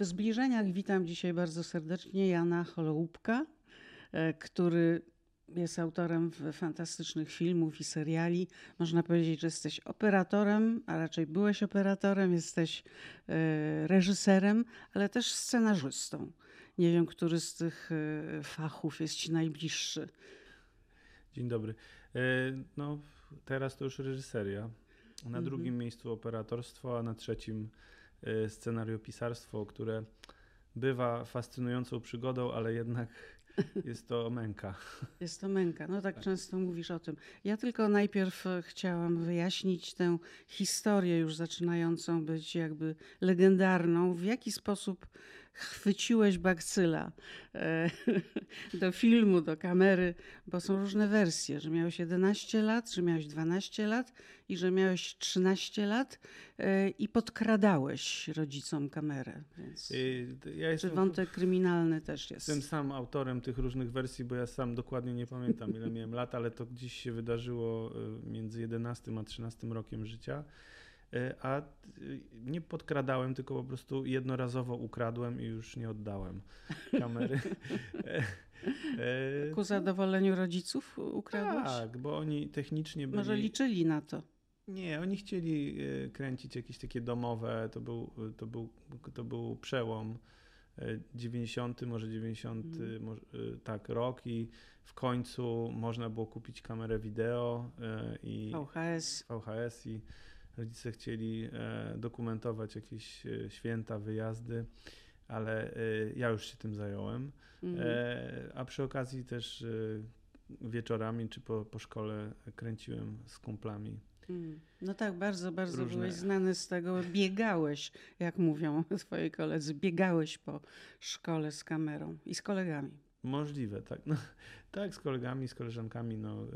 W zbliżeniach witam dzisiaj bardzo serdecznie Jana Holoubka, e, który jest autorem fantastycznych filmów i seriali. Można powiedzieć, że jesteś operatorem, a raczej byłeś operatorem, jesteś e, reżyserem, ale też scenarzystą. Nie wiem, który z tych e, fachów jest ci najbliższy. Dzień dobry. No, teraz to już reżyseria. Na mhm. drugim miejscu operatorstwo, a na trzecim scenariopisarstwo, które bywa fascynującą przygodą, ale jednak jest to męka. Jest to męka. No tak, tak, często mówisz o tym. Ja tylko najpierw chciałam wyjaśnić tę historię już zaczynającą być jakby legendarną. W jaki sposób chwyciłeś bakcyla e, do filmu, do kamery, bo są różne wersje, że miałeś 11 lat, że miałeś 12 lat i że miałeś 13 lat e, i podkradałeś rodzicom kamerę. Więc ja czy wątek kryminalny też jest? Jestem sam autorem tych różnych wersji, bo ja sam dokładnie nie pamiętam ile miałem lat, ale to gdzieś się wydarzyło e, między 11 a 13 rokiem życia. E, a e, nie podkradałem, tylko po prostu jednorazowo ukradłem i już nie oddałem kamery. E, Ku zadowoleniu rodziców ukradłeś? Tak, bo oni technicznie byli... Może liczyli na to. Nie, oni chcieli kręcić jakieś takie domowe, to był, to był, to był przełom 90, może 90, mm. może, tak, rok i w końcu można było kupić kamerę wideo i VHS, VHS i rodzice chcieli e, dokumentować jakieś e, święta, wyjazdy, ale e, ja już się tym zająłem. Mhm. A przy okazji też wieczorami czy po, po szkole kręciłem z kumplami. Mm. No tak, bardzo, bardzo Różne. byłeś znany z tego. Biegałeś, jak mówią twoi koledzy, biegałeś po szkole z kamerą i z kolegami. Możliwe, tak. No, tak, z kolegami, z koleżankami. No,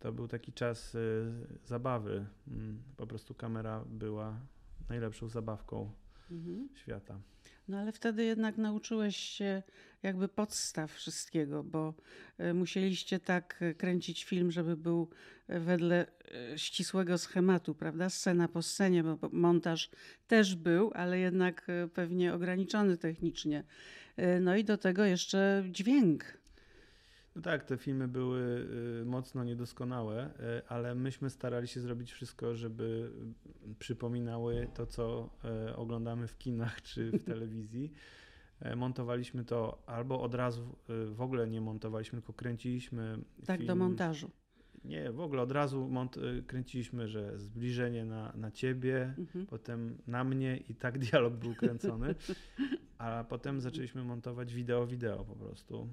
to był taki czas y, zabawy. Mm, po prostu kamera była najlepszą zabawką mhm. świata. No ale wtedy jednak nauczyłeś się jakby podstaw wszystkiego, bo y, musieliście tak kręcić film, żeby był wedle y, ścisłego schematu, prawda? Scena po scenie, bo montaż też był, ale jednak pewnie ograniczony technicznie. No i do tego jeszcze dźwięk. No tak, te filmy były y, mocno niedoskonałe, y, ale myśmy starali się zrobić wszystko, żeby przypominały to, co y, oglądamy w kinach czy w telewizji. E, montowaliśmy to albo od razu w ogóle nie montowaliśmy, tylko kręciliśmy. Tak, film. do montażu. Nie, w ogóle od razu mont- kręciliśmy, że zbliżenie na, na ciebie, mhm. potem na mnie i tak dialog był kręcony. A potem zaczęliśmy montować wideo, wideo po prostu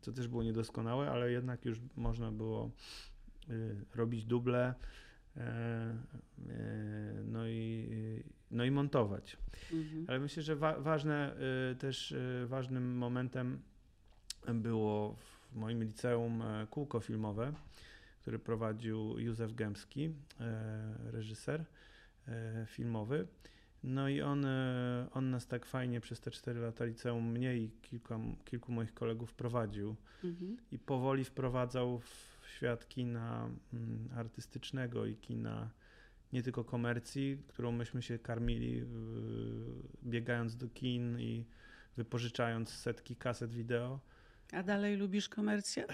co też było niedoskonałe, ale jednak już można było y, robić duble e, e, no i, no i montować. Mhm. Ale myślę, że wa ważne y, też y, ważnym momentem było w moim liceum e, kółko filmowe, które prowadził Józef Gębski, reżyser filmowy. No i on, e, on nas tak fajnie przez te 4 lata liceum, mnie i kilku, kilku moich kolegów prowadził mhm. i powoli wprowadzał w świat kina mm, artystycznego i kina nie tylko komercji, którą myśmy się karmili biegając do kin i wypożyczając setki kaset wideo. A dalej lubisz komercję?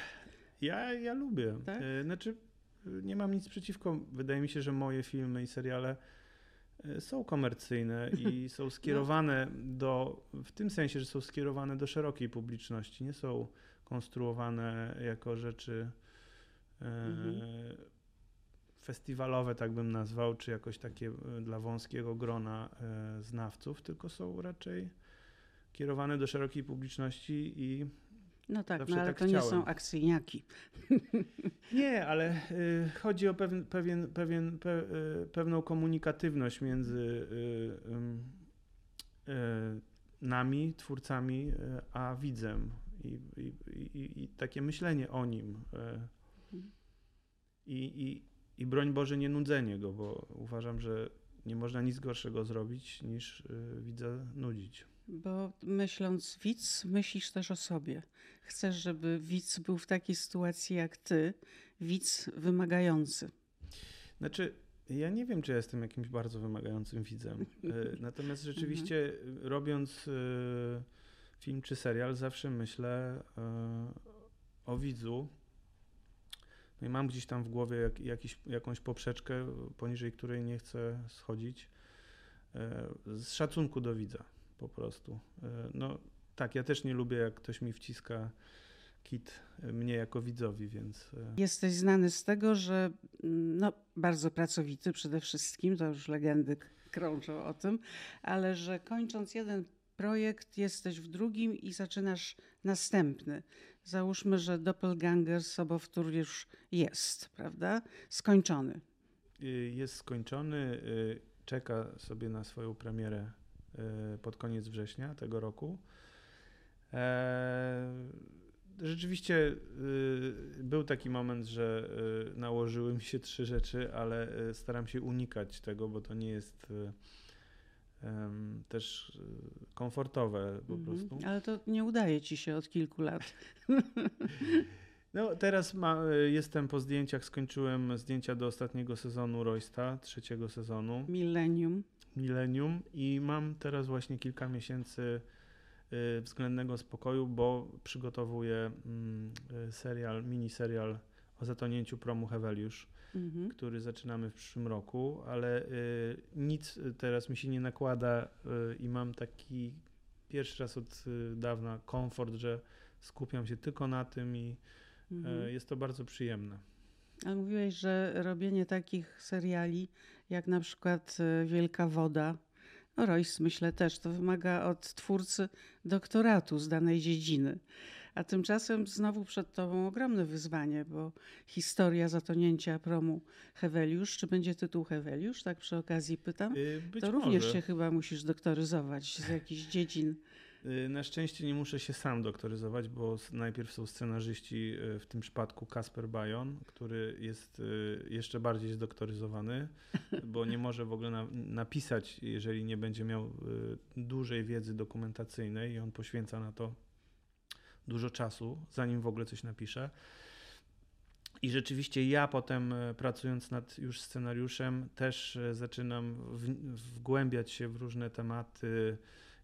Ja, ja lubię. Tak? E, znaczy, nie mam nic przeciwko. Wydaje mi się, że moje filmy i seriale E, są komercyjne i są skierowane do, w tym sensie, że są skierowane do szerokiej publiczności, nie są konstruowane jako rzeczy e, mhm. festiwalowe, tak bym nazwał, czy jakoś takie e, dla wąskiego grona znawców, tylko są raczej kierowane do szerokiej publiczności i no tak, no ale tak to chciałem. nie są akcyjniaki. Nie, ale y, chodzi o pewien, pewien, pewien, pe, y, pewną komunikatywność między y, nami, twórcami, a widzem i, i, i, i takie myślenie o nim. I, i, I broń Boże, nie nudzenie go, bo uważam, że nie można nic gorszego zrobić niż widza nudzić. Bo myśląc widz, myślisz też o sobie. Chcesz, żeby widz był w takiej sytuacji jak ty, widz wymagający. Znaczy, Ja nie wiem, czy ja jestem jakimś bardzo wymagającym widzem. Natomiast rzeczywiście robiąc film czy serial, zawsze myślę o widzu. No i mam gdzieś tam w głowie jak, jakiś, jakąś poprzeczkę, poniżej której nie chcę schodzić. Z szacunku do widza po prostu. No tak, ja też nie lubię, jak ktoś mi wciska kit e, mnie jako widzowi, więc. E, Jesteś znany z tego, że mm, no, bardzo pracowity przede wszystkim, to już legendy krążą o tym, ale że kończąc jeden projekt, jesteś w drugim i zaczynasz następny. Załóżmy, że Doppelganger sobowtór już jest, prawda? Skończony. Y, jest skończony, y, czeka sobie na swoją premierę pod koniec września tego roku. E, rzeczywiście y, był taki moment, że y, nałożyły mi się trzy rzeczy, ale y, staram się unikać tego, bo to nie jest też komfortowe po -hmm. prostu. Ale to nie udaje ci się od kilku lat. No, teraz ma, jestem po zdjęciach, skończyłem zdjęcia do ostatniego sezonu Roysta, trzeciego sezonu. Millennium. Millennium i mam teraz właśnie kilka miesięcy Y, względnego spokoju, bo przygotowuję mm, y, serial, mini serial o zatonięciu promu Heweliusz, mhm. który zaczynamy w przyszłym roku, ale y, nic teraz mi się nie nakłada i mam taki pierwszy raz od dawna komfort, że skupiam się tylko na tym i mhm. jest to bardzo przyjemne. Ale mówiłeś, że robienie takich seriali jak na przykład Wielka Woda. No Royce myślę też, to wymaga od twórcy doktoratu z danej dziedziny. A tymczasem znowu przed tobą ogromne wyzwanie, bo historia zatonięcia promu Heweliusz, czy będzie tytuł Heweliusz, tak przy okazji pytam, y, Być to również może. się chyba musisz doktoryzować z jakichś dziedzin na szczęście nie muszę się sam doktoryzować, bo najpierw są scenarzyści, y, w tym przypadku Kasper Bajon, który jest y, jeszcze bardziej zdoktoryzowany, bo nie może w ogóle na, napisać, jeżeli nie będzie miał dużej wiedzy dokumentacyjnej i on poświęca na to dużo czasu, zanim w ogóle coś napisze. I rzeczywiście ja potem pracując nad już scenariuszem też zaczynam wgłębiać się w różne tematy,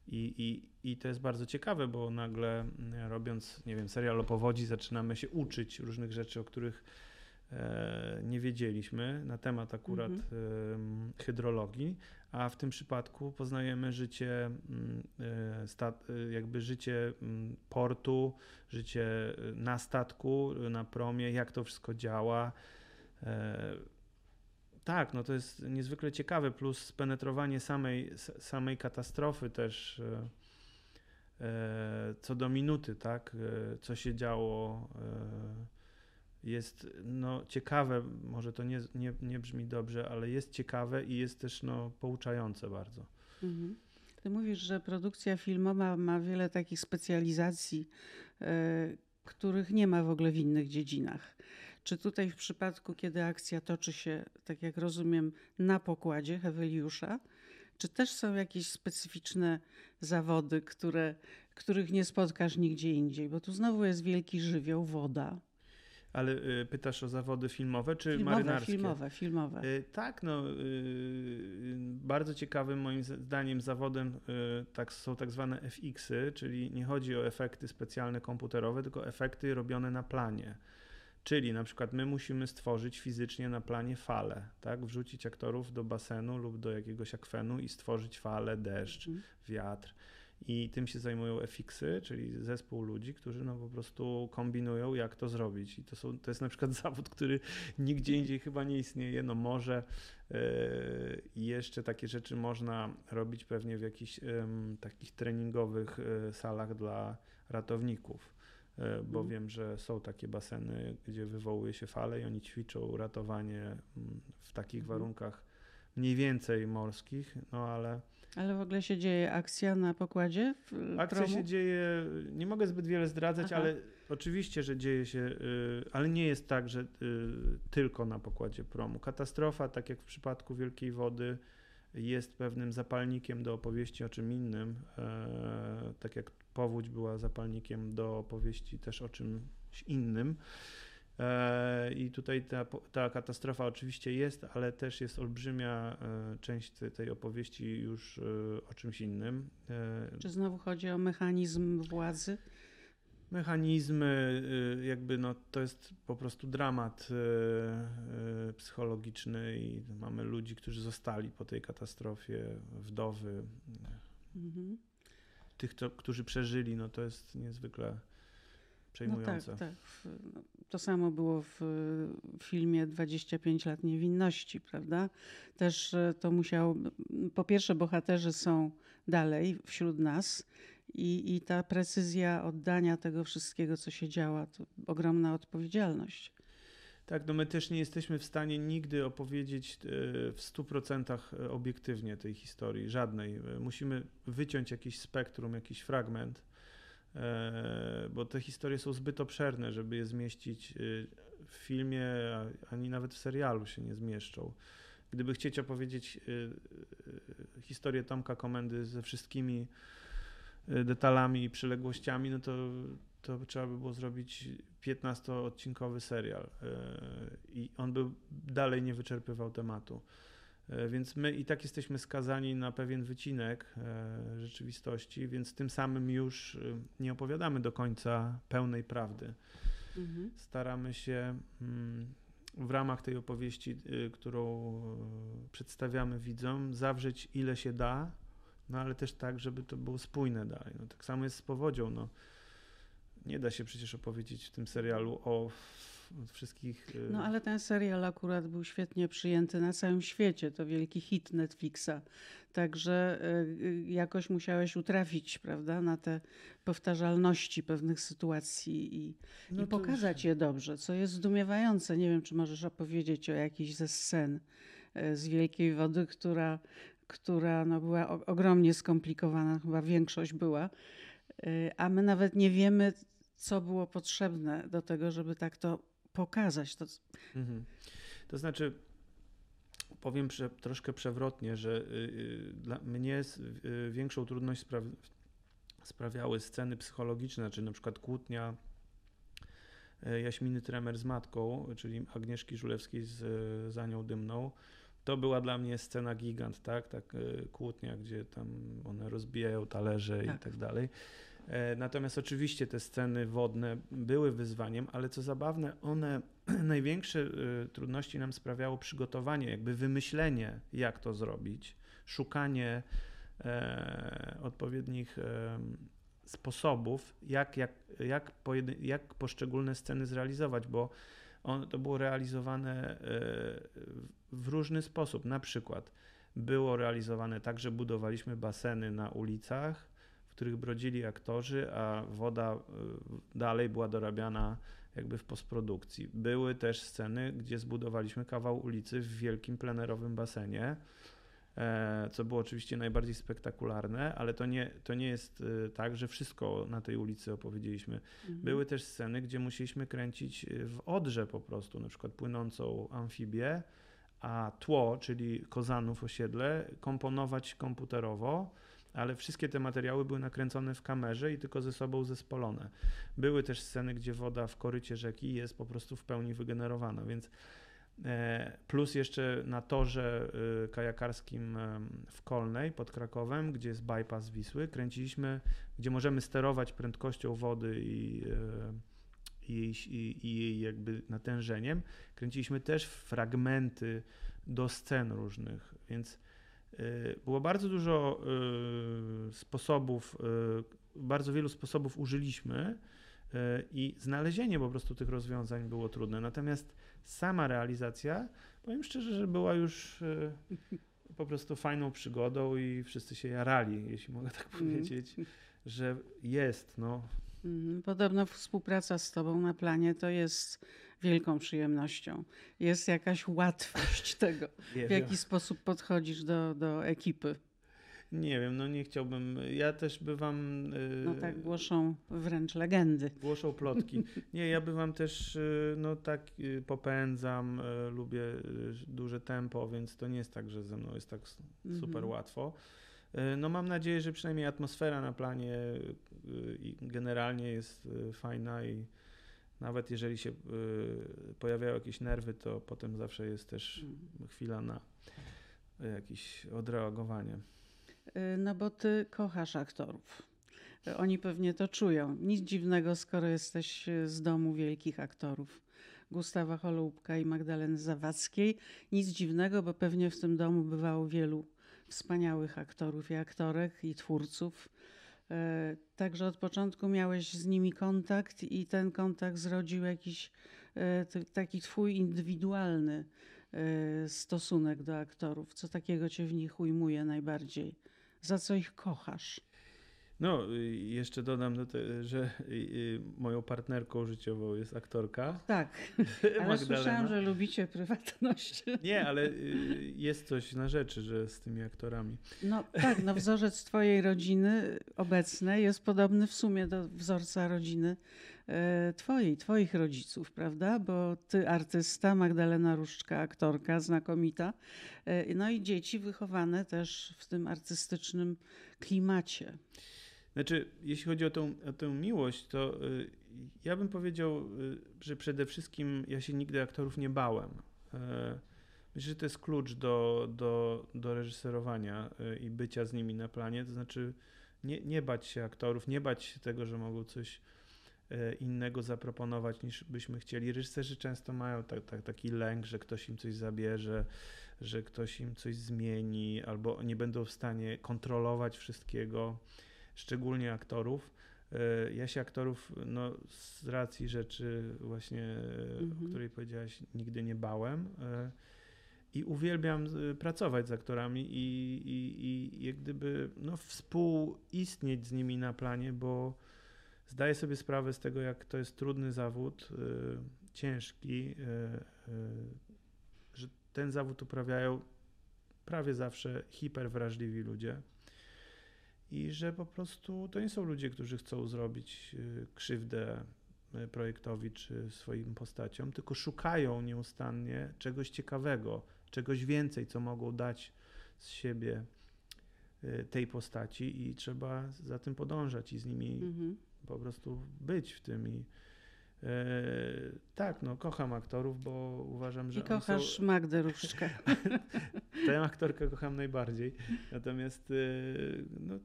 i, i, I to jest bardzo ciekawe, bo nagle mm, robiąc, nie wiem, serial o powodzi, zaczynamy się uczyć różnych rzeczy, o których e, nie wiedzieliśmy na temat akurat mhm. hydrologii, a w tym przypadku poznajemy życie, mm, e, stat, e, jakby życie mm, portu, życie na statku, na promie, jak to wszystko działa. Tak, no to jest niezwykle ciekawe, plus spenetrowanie samej, samej katastrofy też e, e, co do minuty, tak, e, co się działo jest no, ciekawe, może to nie, nie, nie brzmi dobrze, ale jest ciekawe i jest też no, pouczające bardzo. Mhm. Ty mówisz, że produkcja filmowa ma wiele takich specjalizacji, których nie ma w ogóle w innych dziedzinach. Czy tutaj w przypadku, kiedy akcja toczy się, tak jak rozumiem, na pokładzie Heweliusza, czy też są jakieś specyficzne zawody, które, których nie spotkasz nigdzie indziej? Bo tu znowu jest wielki żywioł, woda. Ale y, pytasz o zawody filmowe czy filmowe, marynarskie? Filmowe, filmowe. Y, tak, no, y, bardzo ciekawym moim zdaniem zawodem tak, są tak zwane FX-y, czyli nie chodzi o efekty specjalne komputerowe, tylko efekty robione na planie. Czyli na przykład my musimy stworzyć fizycznie na planie falę, tak? Wrzucić aktorów do basenu lub do jakiegoś akwenu i stworzyć falę, deszcz, mhm. wiatr. I tym się zajmują FX-y, czyli zespół ludzi, którzy no po prostu kombinują, jak to zrobić. I to, są, to jest na przykład zawód, który nigdzie indziej chyba nie istnieje. No może yy, jeszcze takie rzeczy można robić pewnie w jakichś yy, takich treningowych yy, salach dla ratowników bo mhm. wiem, że są takie baseny, gdzie wywołuje się fale i oni ćwiczą ratowanie mm, w takich mhm. warunkach mniej więcej morskich, no ale... Ale w ogóle się dzieje akcja na pokładzie? akcja promu? się dzieje, nie mogę zbyt wiele zdradzać, Aha. ale oczywiście, że dzieje się, y, ale nie jest tak, że tylko na pokładzie promu. Katastrofa, tak jak w przypadku Wielkiej Wody, jest pewnym zapalnikiem do opowieści o czym innym, e, tak jak powódź była zapalnikiem do opowieści też o czymś innym. E, I tutaj ta, ta katastrofa oczywiście jest, ale też jest olbrzymia e, część tej opowieści już o czymś innym. Czy znowu chodzi o mechanizm władzy? mechanizmy, jakby no, to jest po prostu dramat psychologiczny i mamy ludzi, którzy zostali po tej katastrofie, wdowy. Mhm. Tych, to, którzy przeżyli, no to jest niezwykle przejmujące. No tak, tak. To samo było w filmie 25 lat niewinności, prawda? Też to musiało. Po pierwsze, bohaterzy są dalej wśród nas i, I ta precyzja oddania tego wszystkiego, co się działa, to ogromna odpowiedzialność. Tak, no my też nie jesteśmy w stanie nigdy opowiedzieć e, w 100% e, obiektywnie tej historii, żadnej. E, musimy wyciąć jakiś spektrum, jakiś fragment, bo te historie są zbyt obszerne, żeby je zmieścić w filmie, ani nawet w serialu się nie zmieszczą. Gdyby chcieć opowiedzieć historię Tomka Komendy ze wszystkimi detalami i przyległościami, no to, to trzeba by było zrobić 15-odcinkowy serial y, i on by dalej nie wyczerpywał tematu. Y, więc my i tak jesteśmy skazani na pewien wycinek rzeczywistości, więc tym samym już nie opowiadamy do końca pełnej prawdy. Mhm. Staramy się mm, w ramach tej opowieści, którą przedstawiamy widzom, zawrzeć ile się da, no ale też tak, żeby to było spójne dalej. No, tak samo jest z powodzią. No. Nie da się przecież opowiedzieć w tym serialu o wszystkich. Y, no ale ten serial akurat był świetnie przyjęty na całym świecie. To wielki hit Netflixa. Także y, y, jakoś musiałeś utrafić, prawda, na te powtarzalności pewnych sytuacji i, no i pokazać już... je dobrze, co jest zdumiewające. Nie wiem, czy możesz opowiedzieć o jakiejś ze scen z Wielkiej Wody, która która no, była ogromnie skomplikowana, chyba większość była, a my nawet nie wiemy, co było potrzebne do tego, żeby tak to pokazać. To, mhm. to znaczy, powiem prze, troszkę przewrotnie, że y, y, dla mnie y, większą trudność sprawiały sceny psychologiczne, znaczy na przykład kłótnia y, Jaśminy Tremer z matką, czyli Agnieszki Żulewskiej z, z Anią Dymną to była dla mnie scena gigant, tak? Tak e, kłótnia, gdzie tam one rozbijają talerze tak. i tak dalej. E, natomiast oczywiście te sceny wodne były wyzwaniem, ale co zabawne, one największe e, trudności nam sprawiało przygotowanie, jakby wymyślenie, jak to zrobić, szukanie odpowiednich sposobów, jak, jak, jak, jak poszczególne sceny zrealizować, bo on, to było realizowane w różny sposób. Na przykład było realizowane tak, że budowaliśmy baseny na ulicach, w których brodzili aktorzy, a woda y, dalej była dorabiana jakby w postprodukcji. Były też sceny, gdzie zbudowaliśmy kawał ulicy w wielkim plenerowym basenie, e, co było oczywiście najbardziej spektakularne, ale to nie, to nie jest y, tak, że wszystko na tej ulicy opowiedzieliśmy. Mhm. Były też sceny, gdzie musieliśmy kręcić w Odrze po prostu, na przykład płynącą amfibię, a tło, czyli Kozanów osiedle, komponować komputerowo, ale wszystkie te materiały były nakręcone w kamerze i tylko ze sobą zespolone. Były też sceny, gdzie woda w korycie rzeki jest po prostu w pełni wygenerowana, więc e, plus jeszcze na torze e, kajakarskim e, w Kolnej pod Krakowem, gdzie jest bypass Wisły, kręciliśmy, gdzie możemy sterować prędkością wody i i jej, i, jej jakby natężeniem. Kręciliśmy też fragmenty do scen różnych, więc y, było bardzo dużo y, sposobów, y, bardzo wielu sposobów użyliśmy i znalezienie po prostu tych rozwiązań było trudne. Natomiast sama realizacja, powiem szczerze, że była już po prostu fajną przygodą i wszyscy się jarali, jeśli mogę tak mm. powiedzieć, że jest, no, Mhm. Podobno współpraca z Tobą na planie to jest wielką przyjemnością. Jest jakaś łatwość tego, w jaki sposób podchodzisz do, do ekipy. Nie wiem, no nie chciałbym. Ja też bywam. Yy, no tak, głoszą wręcz legendy. Głoszą plotki. Nie, ja bywam też, yy, no tak, yy, popędzam, y, lubię y, duże tempo, więc to nie jest tak, że ze mną jest tak super mhm. łatwo. Y, no mam nadzieję, że przynajmniej atmosfera na planie generalnie jest fajna i nawet jeżeli się pojawiają jakieś nerwy, to potem zawsze jest też mm. chwila na jakieś odreagowanie. No bo ty kochasz aktorów. Oni pewnie to czują. Nic dziwnego, skoro jesteś z domu wielkich aktorów. Gustawa Holubka i Magdaleny Zawadzkiej. Nic dziwnego, bo pewnie w tym domu bywało wielu wspaniałych aktorów i aktorek i twórców. E, także od początku miałeś z nimi kontakt i ten kontakt zrodził jakiś e, taki twój indywidualny e, stosunek do aktorów. Co takiego cię w nich ujmuje najbardziej? Za co ich kochasz? No, jeszcze dodam, te, że moją partnerką życiową jest aktorka. Tak, ale słyszałam, że lubicie prywatność. Nie, ale y, jest coś na rzeczy, że z tymi aktorami. No tak, no wzorzec twojej rodziny obecnej jest podobny w sumie do wzorca rodziny e, twojej, twoich rodziców, prawda? Bo ty artysta, Magdalena Różczka aktorka znakomita, e, no i dzieci wychowane też w tym artystycznym klimacie. Znaczy, jeśli chodzi o tą, o tę miłość, to y, ja bym powiedział, y, że przede wszystkim ja się nigdy aktorów nie bałem. Y, myślę, że to jest klucz do, do, do reżyserowania y, i bycia z nimi na planie. To znaczy, nie, nie bać się aktorów, nie bać się tego, że mogą coś y, innego zaproponować niż byśmy chcieli. Reżyserzy często mają tak, taki lęk, że ktoś im coś zabierze, że ktoś im coś zmieni, albo nie będą w stanie kontrolować wszystkiego szczególnie aktorów. E, ja się aktorów, no, z racji rzeczy właśnie, mhm. o której powiedziałaś, nigdy nie bałem. E, I uwielbiam pracować z aktorami i, i, i jak gdyby no, współistnieć z nimi na planie, bo zdaję sobie sprawę z tego, jak to jest trudny zawód, e, ciężki, że ten zawód uprawiają prawie zawsze hiperwrażliwi ludzie i że po prostu to nie są ludzie, którzy chcą zrobić y, krzywdę y, projektowi czy swoim postaciom, tylko szukają nieustannie czegoś ciekawego, czegoś więcej, co mogą dać z siebie y, tej postaci i trzeba za tym podążać i z nimi mhm. po prostu być w tym. I, e, tak, no kocham aktorów, bo uważam, że. I kochasz są... Magdę Różczkę. Tę aktorkę kocham najbardziej. Natomiast no,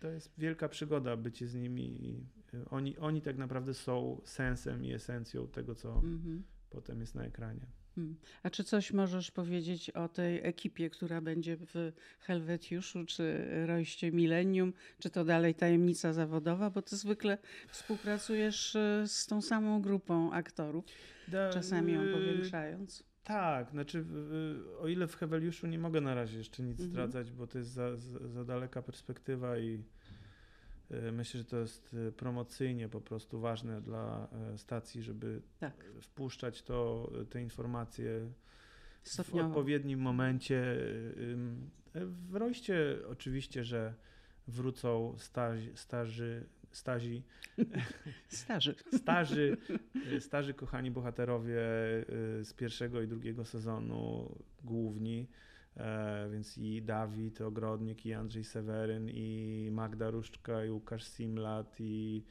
to jest wielka przygoda bycie z nimi y, oni, oni tak naprawdę są sensem i esencją tego, co mm-hmm. potem jest na ekranie. Hmm. A czy coś możesz powiedzieć o tej ekipie, która będzie w Helwetiuszu, czy Rojście Millennium, czy to dalej tajemnica zawodowa, bo ty zwykle współpracujesz y, z tą samą grupą aktorów, czasami ją y, powiększając. Tak, znaczy o ile w Heweliuszu nie mogę na razie jeszcze nic mhm. zdradzać, bo to jest za, za, za daleka perspektywa i y, myślę, że to jest y, promocyjnie po prostu ważne dla y, stacji, żeby tak. wpuszczać to, te informacje Stopniowo. w odpowiednim momencie. W Rojście oczywiście, że wrócą staży, staży stazi. Starzy. Starzy, starzy kochani bohaterowie y, z pierwszego i drugiego sezonu główni. E, więc i Dawid Ogrodnik, i Andrzej Seweryn, i Magda Różczka, i Łukasz Simlat, i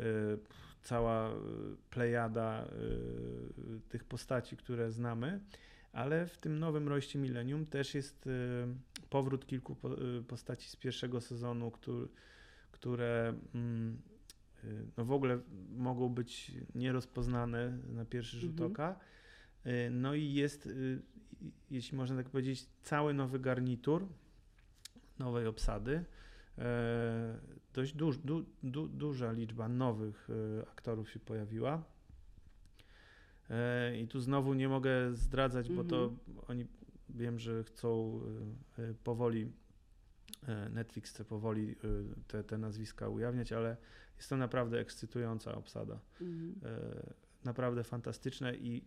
y, cała plejada y, tych postaci, które znamy. Ale w tym nowym Roście Millennium też jest powrót kilku postaci z pierwszego sezonu, który które mm, y, no w ogóle mogą być nierozpoznane na pierwszy rzut mhm. oka. Y, no i jest, y, jeśli można tak powiedzieć, cały nowy garnitur nowej obsady. E, dość duż, du, du, duża liczba nowych aktorów się pojawiła. E, I tu znowu nie mogę zdradzać, bo to mhm. oni wiem, że chcą powoli E, Netflix chce powoli e, te, te nazwiska ujawniać, ale jest to naprawdę ekscytująca obsada. Mhm. E, naprawdę fantastyczne i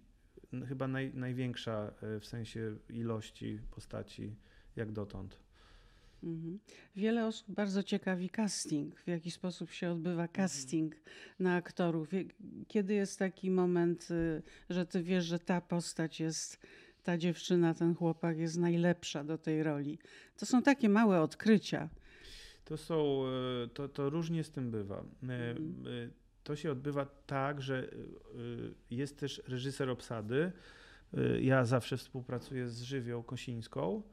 chyba naj, największa w sensie ilości postaci jak dotąd. Mhm. Wiele osób bardzo ciekawi casting, w jaki sposób się odbywa mhm. casting mhm. na aktorów. Kiedy jest taki moment, y, że ty wiesz, że ta postać jest ta dziewczyna, ten chłopak jest najlepsza do tej roli. To są takie małe odkrycia. To są, e, to, to różnie z tym bywa. Mm. to się odbywa tak, że jest też reżyser obsady. Ja zawsze współpracuję z Żywią Kosińską,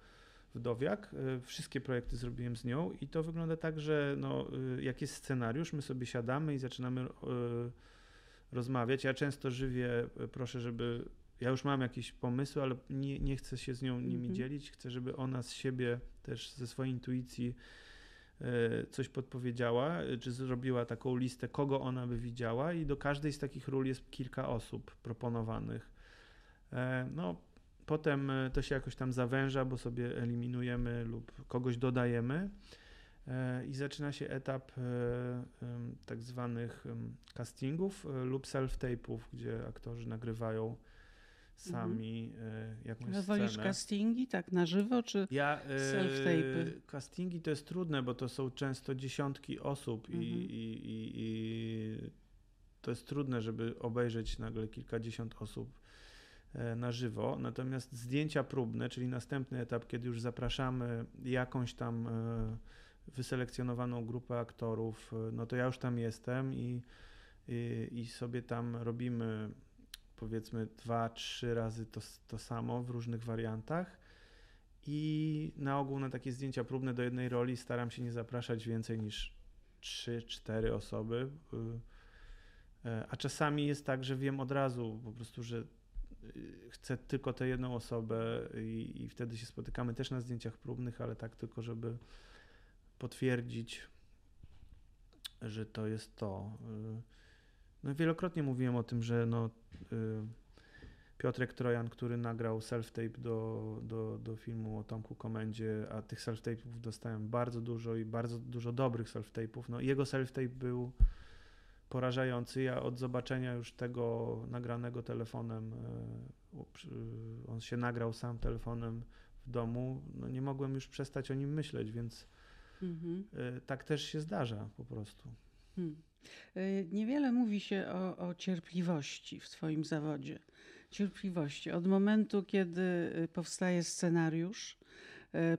Wdowiak. Wszystkie projekty zrobiłem z nią i to wygląda tak, że no, jak jest scenariusz, my sobie siadamy i zaczynamy rozmawiać. Ja często żywię, proszę, żeby ja już mam jakieś pomysły, ale nie, nie chcę się z nią nimi mm -hmm. dzielić. Chcę, żeby ona z siebie też ze swojej intuicji e, coś podpowiedziała, czy zrobiła taką listę, kogo ona by widziała, i do każdej z takich ról jest kilka osób proponowanych. E, no, potem e, to się jakoś tam zawęża, bo sobie eliminujemy lub kogoś dodajemy. I zaczyna się etap tak zwanych castingów lub self-tape'ów, gdzie aktorzy nagrywają sami mhm. jakąś Ale wolisz scenę. castingi tak na żywo, czy ja, self-tape'y? Castingi to jest trudne, bo to są często dziesiątki osób mhm. i, i, i, i to jest trudne, żeby obejrzeć nagle kilkadziesiąt osób e, na żywo. Natomiast zdjęcia próbne, czyli następny etap, kiedy już zapraszamy jakąś tam e, wyselekcjonowaną grupę aktorów, no to ja już tam jestem i, i, i sobie tam robimy powiedzmy dwa, trzy razy to, to samo w różnych wariantach. I na ogół na takie zdjęcia próbne do jednej roli staram się nie zapraszać więcej niż trzy, cztery osoby. E, a czasami jest tak, że wiem od razu po prostu, że chcę tylko tę jedną osobę i, i wtedy się spotykamy też na zdjęciach próbnych, ale tak tylko, żeby potwierdzić, że to jest to. Y, no wielokrotnie mówiłem o tym, że no, y, Piotrek Trojan, który nagrał self-tape do, do, do filmu o Tomku Komendzie, a tych self-tape'ów dostałem bardzo dużo i bardzo dużo dobrych self-tape'ów. No jego self-tape był porażający. Ja od zobaczenia już tego nagranego telefonem, y, on się nagrał sam telefonem w domu, no nie mogłem już przestać o nim myśleć, więc mhm. Y, tak też się zdarza po prostu. Hmm. Y, niewiele mówi się o, o, cierpliwości w Twoim zawodzie. Cierpliwości. Od momentu, kiedy powstaje scenariusz,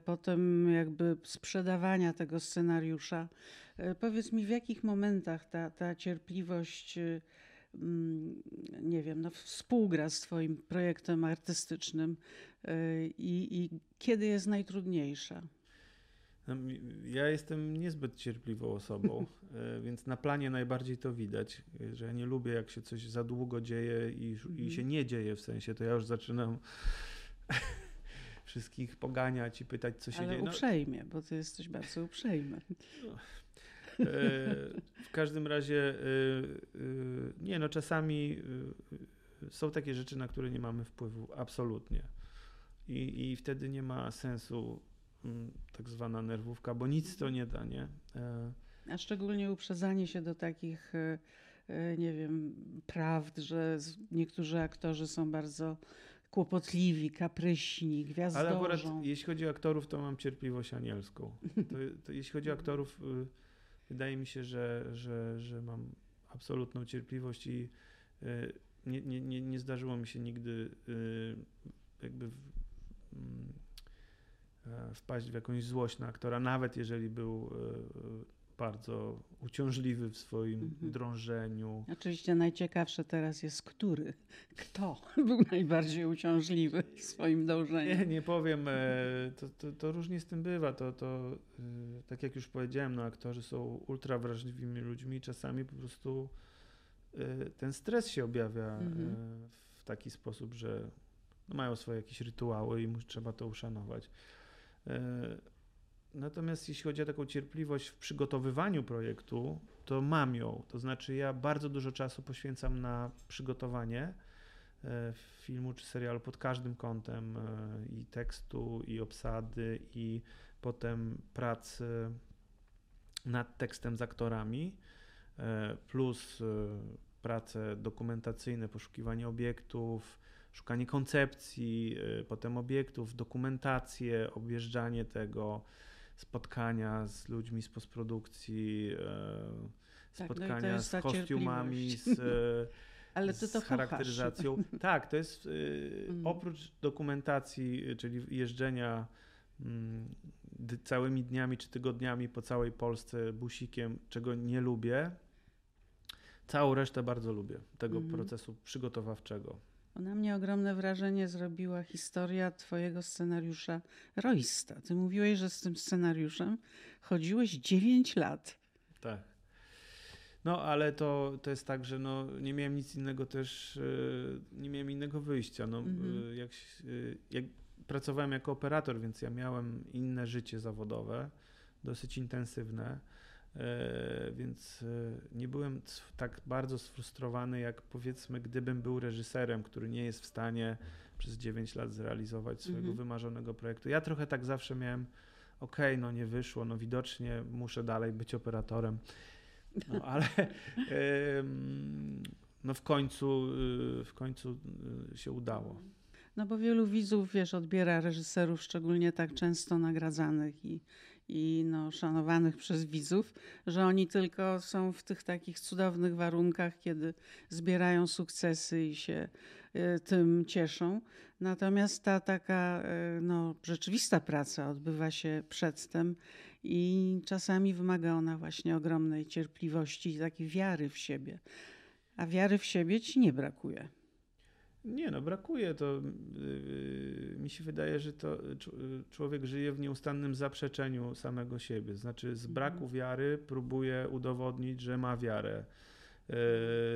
potem jakby sprzedawania tego scenariusza. Powiedz mi, w jakich momentach ta, ta cierpliwość, mm, nie wiem, no, współgra z Twoim projektem artystycznym i, i kiedy jest najtrudniejsza? No, ja jestem niezbyt cierpliwą osobą, e, więc na planie najbardziej to widać, że ja nie lubię, jak się coś za długo dzieje i, i mhm. się nie dzieje w sensie, to ja już zaczynam wszystkich poganiać i pytać, co się Ale dzieje. Ale no, uprzejmie, bo ty jesteś bardzo uprzejmy. No, e, w każdym razie, e, nie no, czasami są takie rzeczy, na które nie mamy wpływu, absolutnie. I, i wtedy nie ma sensu Mm, tak zwana nerwówka, bo nic to nie da, nie? E, A szczególnie uprzedzanie się do takich, e, e, nie wiem, prawd, że niektórzy aktorzy są bardzo kłopotliwi, kapryśni, gwiazdorzą. Ale akurat jeśli chodzi o aktorów, to mam cierpliwość anielską. To, to jeśli chodzi o aktorów, y, wydaje mi się, że, że, że mam absolutną cierpliwość i y, nie, nie, nie, nie zdarzyło mi się nigdy y, jakby mm, E, wpaść w jakąś złość na aktora, nawet jeżeli był e, bardzo uciążliwy w swoim mhm. drążeniu. Oczywiście najciekawsze teraz jest który, kto był najbardziej uciążliwy w swoim dążeniu. Nie, nie powiem, e, to, to, to, różnie z tym bywa. To, to, tak jak już powiedziałem, no, aktorzy są ultra wrażliwymi ludźmi czasami po prostu ten stres się objawia mhm. w taki sposób, że no, mają swoje jakieś rytuały i trzeba to uszanować. E, natomiast jeśli chodzi o taką cierpliwość w przygotowywaniu projektu, to mam ją. To znaczy, ja bardzo dużo czasu poświęcam na przygotowanie e, filmu czy serialu pod każdym kątem e, i tekstu, i obsady, i potem pracy nad tekstem z aktorami, plus prace dokumentacyjne, poszukiwanie obiektów, szukanie koncepcji, potem obiektów, dokumentację, objeżdżanie tego, spotkania z ludźmi z postprodukcji, y, tak, no spotkania no z kostiumami, z, Ale to to z charakteryzacją. Tak, to jest mm. oprócz dokumentacji, czyli jeżdżenia mm, całymi dniami czy tygodniami po całej Polsce busikiem, czego nie lubię, Całą resztę bardzo lubię, tego mhm. procesu przygotowawczego. Na mnie ogromne wrażenie zrobiła historia twojego scenariusza Roysta. Ty mówiłeś, że z tym scenariuszem chodziłeś 9 lat. Tak. No, ale to, to jest tak, że no, nie miałem nic innego też, e, nie miałem innego wyjścia. No, mhm. E, jak, e, jak pracowałem jako operator, więc ja miałem inne życie zawodowe, dosyć intensywne, więc nie byłem tak bardzo sfrustrowany, jak powiedzmy, gdybym był reżyserem, który nie jest w stanie przez 9 lat zrealizować swojego mhm. wymarzonego projektu. Ja trochę tak zawsze miałem, okej, okay, no nie wyszło, no widocznie muszę dalej być operatorem. No, ale no w końcu, y, w końcu y, się udało. No bo wielu widzów, wiesz, odbiera reżyserów, szczególnie tak często nagradzanych i, i no, szanowanych przez widzów, że oni tylko są w tych takich cudownych warunkach, kiedy zbierają sukcesy i się y, tym cieszą. Natomiast ta taka no, rzeczywista praca odbywa się przedtem i czasami wymaga ona właśnie ogromnej cierpliwości i takiej wiary w siebie. A wiary w siebie ci nie brakuje. Nie, no brakuje. To yy, mi się wydaje, że to człowiek żyje w nieustannym zaprzeczeniu samego siebie. Znaczy, z braku mhm. wiary próbuje udowodnić, że ma wiarę.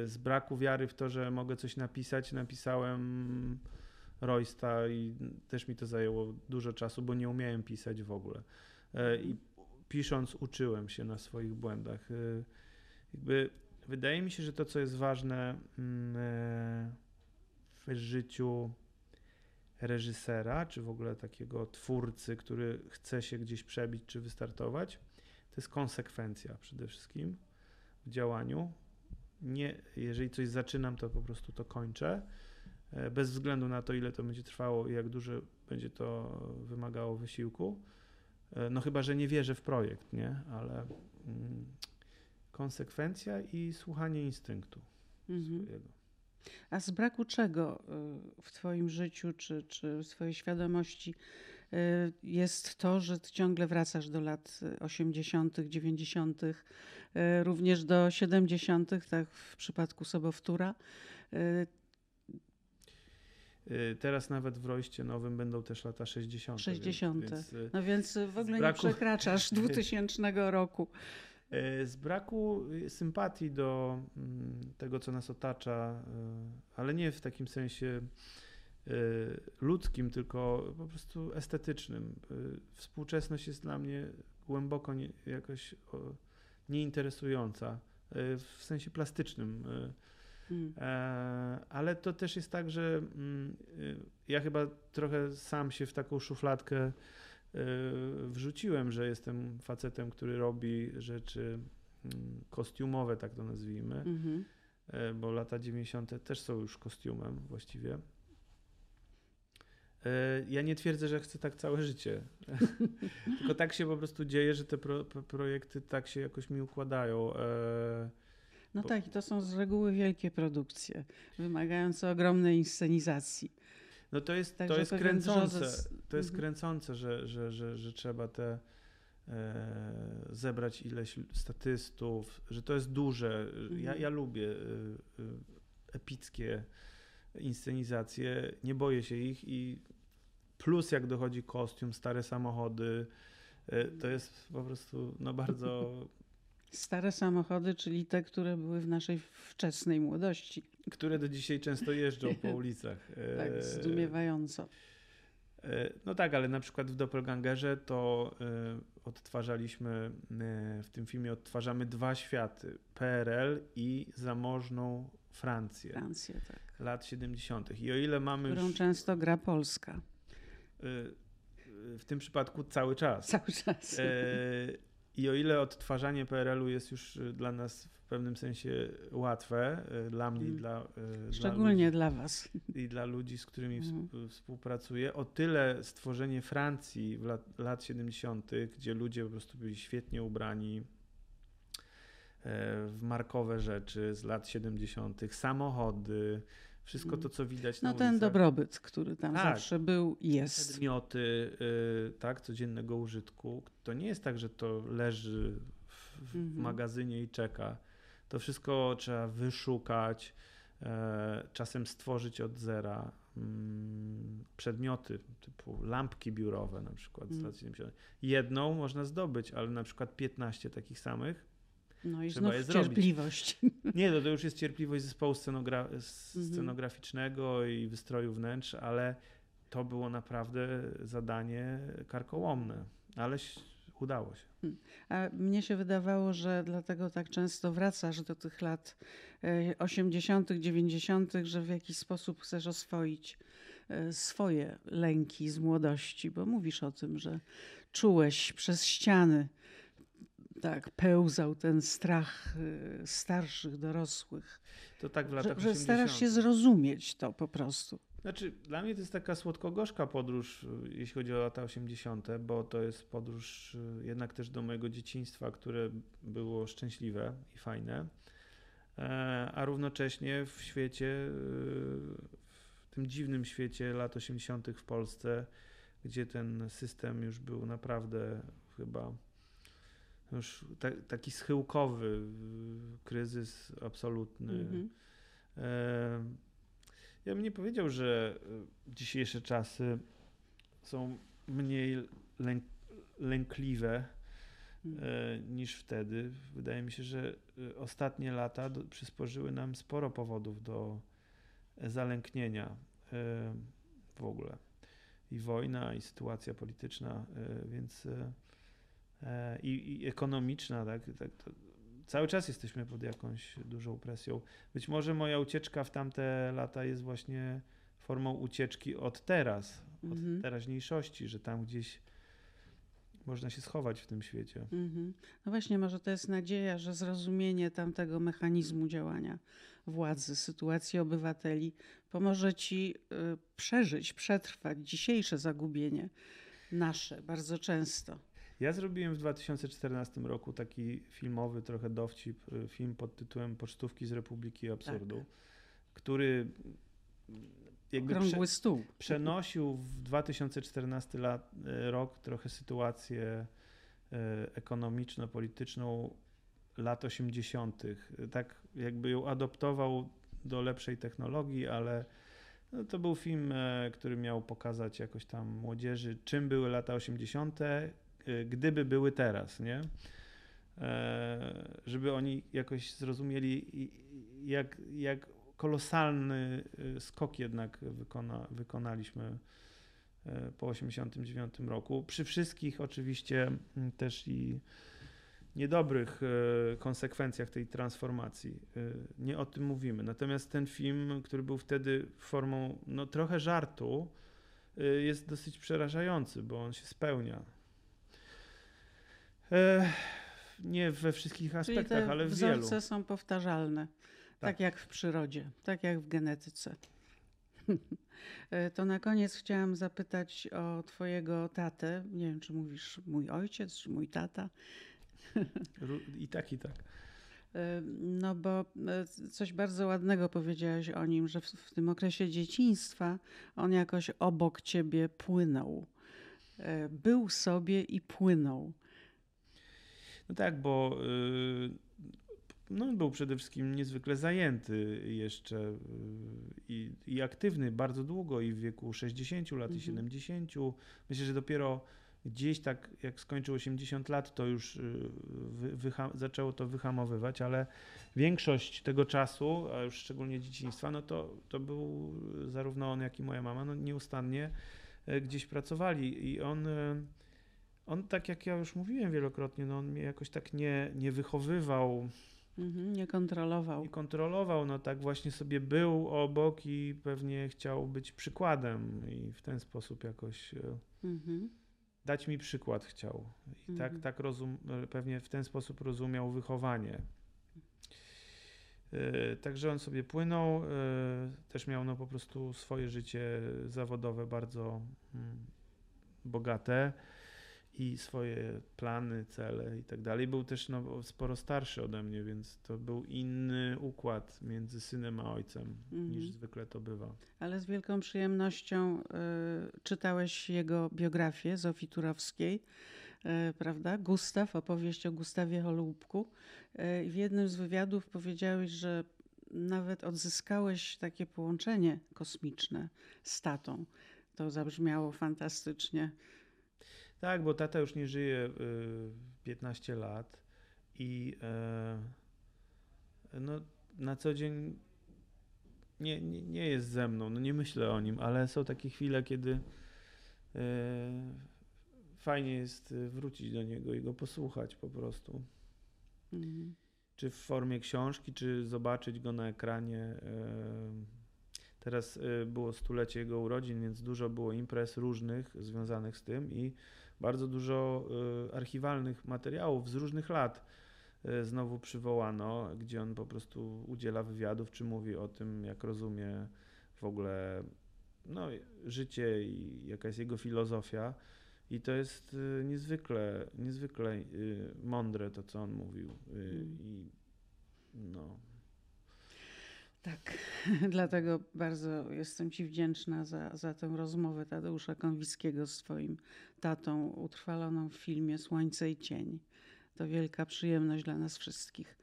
Z braku wiary w to, że mogę coś napisać, napisałem Roysta i też mi to zajęło dużo czasu, bo nie umiałem pisać w ogóle. I pisząc uczyłem się na swoich błędach. Y, jakby wydaje mi się, że to, co jest ważne mm, w życiu reżysera, czy w ogóle takiego twórcy, który chce się gdzieś przebić czy wystartować, to jest konsekwencja przede wszystkim w działaniu. Nie, jeżeli coś zaczynam, to po prostu to kończę. E, bez względu na to, ile to będzie trwało i jak dużo będzie to wymagało wysiłku. E, no chyba, że nie wierzę w projekt, nie? Ale mm, konsekwencja i słuchanie instynktu mhm. swojego. A z braku czego e, w Twoim życiu czy, czy w swojej świadomości e, jest to, że Ty ciągle wracasz do lat 80., 90., również do 70., tak w przypadku Sobowtóra. Y, teraz nawet w Rojście Nowym będą też lata 60. 60. Więc, y, no więc w ogóle braku... nie przekraczasz 2000 roku. Y, z braku sympatii do mm, tego, co nas otacza, ale nie w takim sensie ludzkim, tylko po prostu estetycznym. Współczesność jest dla mnie głęboko nie, jakoś nieinteresująca w sensie plastycznym. Hmm. E, ale to też jest tak, że mm, y, ja chyba trochę sam się w taką szufladkę y, wrzuciłem, że jestem facetem, który robi rzeczy mm, kostiumowe, tak to nazwijmy, mhm. e, bo lata 90. też są już kostiumem właściwie. E, ja nie twierdzę, że chcę tak całe życie. Tylko tak się po prostu dzieje, że te pro, projekty tak się jakoś mi układają. No Bo... tak, to są z reguły wielkie produkcje, wymagające ogromnej inscenizacji. No to jest, to jest kręcące, to jest mhm. kręcące, że, że, że, że trzeba te e, zebrać ileś statystów, że to jest duże. Mhm. Ja, ja lubię e, e, epickie inscenizacje, nie boję się ich i plus jak dochodzi kostium, stare samochody, e, to jest po prostu no bardzo Stare samochody, czyli te, które były w naszej wczesnej młodości. Które do dzisiaj często jeżdżą po ulicach. tak, e, zdumiewająco. E, no tak, ale na przykład w Doppelgangerze to e, odtwarzaliśmy, w tym filmie odtwarzamy dwa światy. PRL i zamożną Francję. Francję, tak. Lat 70. I o ile mamy Którą już... często gra Polska. W tym przypadku cały czas. Cały czas. I o ile odtwarzanie PRL-u jest już y, dla nas w pewnym sensie łatwe, y, dla mnie i mm. dla. Y, Szczególnie dla, ludzi, dla Was. I dla ludzi, z którymi mm. współpracuję, o tyle stworzenie Francji w lat, lat 70., gdzie ludzie po prostu byli świetnie ubrani e, w markowe rzeczy z lat 70., samochody, wszystko to, co widać no na No ten dobrobyt, który tam tak, zawsze był jest. Przedmioty y, tak, codziennego użytku. To nie jest tak, że to leży w, w mhm. magazynie i czeka. To wszystko trzeba wyszukać, e, czasem stworzyć od zera mm, przedmioty typu lampki biurowe na przykład z lat 70. Jedną można zdobyć, ale na przykład 15 takich samych no i trzeba je cierpliwość. Nie, no to już jest cierpliwość zespołu scenogra mhm. scenograficznego i wystroju wnętrz, ale to było naprawdę zadanie karkołomne, ale udało się. Hmm. A mnie się wydawało, że dlatego tak często wracasz do tych lat 80., 90., że w jakiś sposób chcesz oswoić e, swoje lęki z młodości, bo mówisz o tym, że czułeś przez ściany tak, pełzał ten strach y, starszych, dorosłych. To tak w latach że, że starasz się zrozumieć to po prostu. Znaczy, dla mnie to jest taka słodko-gorzka podróż, y, jeśli chodzi o lata 80., bo to jest podróż y, jednak też do mojego dzieciństwa, które było szczęśliwe i fajne, e, a równocześnie w świecie, w tym dziwnym świecie lat 80. w Polsce, gdzie ten system już był naprawdę chyba już ta, taki schyłkowy kryzys absolutny. E, ja bym nie powiedział, że e, dzisiejsze czasy są mniej lęk, lękliwe e, niż wtedy. Wydaje mi się, że e, ostatnie lata do, przysporzyły nam sporo powodów do zalęknienia w ogóle. I wojna, i sytuacja polityczna, więc i, i ekonomiczna, tak, tak cały czas jesteśmy pod jakąś dużą presją. Być może moja ucieczka w tamte lata jest właśnie formą ucieczki od teraz, od mhm. teraźniejszości, że tam gdzieś można się schować w tym świecie. Mhm. No właśnie, może to jest nadzieja, że zrozumienie tamtego mechanizmu działania władzy, sytuacji obywateli pomoże ci y, przeżyć, przetrwać dzisiejsze zagubienie nasze bardzo często. Ja zrobiłem w 2014 roku taki filmowy, trochę dowcip, y, film pod tytułem Pocztówki z Republiki Absurdu, tak. który jakby prze, stół. przenosił w 2014 lat, y, rok trochę sytuację y, ekonomiczno-polityczną lat 80. Tak jakby ją adoptował do lepszej technologii, ale no to był film, który miał pokazać jakoś tam młodzieży, czym były lata 80., Y, gdyby były teraz, nie? E, żeby oni jakoś zrozumieli, jak, jak kolosalny y, skok jednak wykona, wykonaliśmy e, po 89 roku. Przy wszystkich oczywiście też i niedobrych e, konsekwencjach tej transformacji. Nie o tym mówimy. Natomiast ten film, który był wtedy formą no, trochę żartu, jest dosyć przerażający, bo on się spełnia. E, nie we wszystkich aspektach, ale w wielu. Wzorce są powtarzalne, tak. tak jak w przyrodzie, tak jak w genetyce. E, to na koniec chciałam zapytać o Twojego tatę. Nie wiem, czy mówisz mój ojciec, czy mój tata. I tak, i tak. E, no bo coś bardzo ładnego powiedziałeś o nim, że w, w tym okresie dzieciństwa on jakoś obok ciebie płynął. Był sobie i płynął. No tak, bo y, no, był przede wszystkim niezwykle zajęty jeszcze y, i, i aktywny bardzo długo i w wieku 60 lat mhm. i 70. Myślę, że dopiero gdzieś tak jak skończył 80 lat, to już y, wy, zaczęło to wyhamowywać, ale większość tego czasu, a już szczególnie dzieciństwa, no to, to był zarówno on, jak i moja mama no nieustannie gdzieś pracowali i on on, tak jak ja już mówiłem wielokrotnie, no on mnie jakoś tak nie, nie wychowywał. Mhm, nie kontrolował. Nie kontrolował, no tak właśnie sobie był obok i pewnie chciał być przykładem i w ten sposób jakoś e, mhm. dać mi przykład chciał. I tak, mhm. tak rozum, e, pewnie w ten sposób rozumiał wychowanie. E, także on sobie płynął, też miał no po prostu swoje życie zawodowe bardzo mm, bogate i swoje plany, cele i tak dalej. Był też no, sporo starszy ode mnie, więc to był inny układ między synem a ojcem mhm. niż zwykle to bywa. Ale z wielką przyjemnością y, czytałeś jego biografię Zofii Turowskiej. e, prawda? Gustaw, opowieść o Gustawie Holubku. E, w jednym z wywiadów powiedziałeś, że nawet odzyskałeś takie połączenie kosmiczne z tatą. To zabrzmiało fantastycznie. Tak, bo tata już nie żyje 15 lat i no, na co dzień nie, nie, nie jest ze mną, no nie myślę o nim, ale są takie chwile, kiedy e, fajnie jest wrócić do niego i go posłuchać po prostu. Mhm. Czy w formie książki, czy zobaczyć go na ekranie. E, teraz e, było stulecie jego urodzin, więc dużo było imprez różnych związanych z tym i bardzo dużo archiwalnych materiałów z różnych lat E, znowu przywołano, gdzie on po prostu udziela wywiadów, czy mówi o tym, jak rozumie w ogóle no, życie i jaka jest jego filozofia. I to jest niezwykle, niezwykle mądre to, co on mówił. Mm. I no. Tak, dlatego bardzo jestem Ci wdzięczna za, za tę rozmowę Tadeusza Konwickiego z Twoim tatą, utrwaloną w filmie Słońce i Cień. To wielka przyjemność dla nas wszystkich.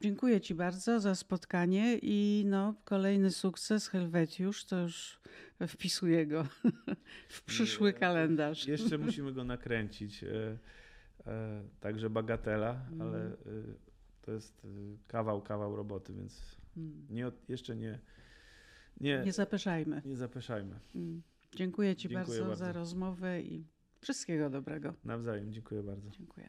Dziękuję Ci bardzo za spotkanie i no, kolejny sukces Helwetiusz to już wpisuję go w przyszły kalendarz. Jeszcze musimy go nakręcić. E, e, także bagatela, mm. ale e, to jest kawał, kawał roboty, więc. Nie, jeszcze nie, nie. Nie zapeszajmy. Nie zapeszajmy. Mm. Dziękuję Ci dziękuję bardzo, bardzo za rozmowę i wszystkiego dobrego. Nawzajem, dziękuję bardzo. Dziękuję.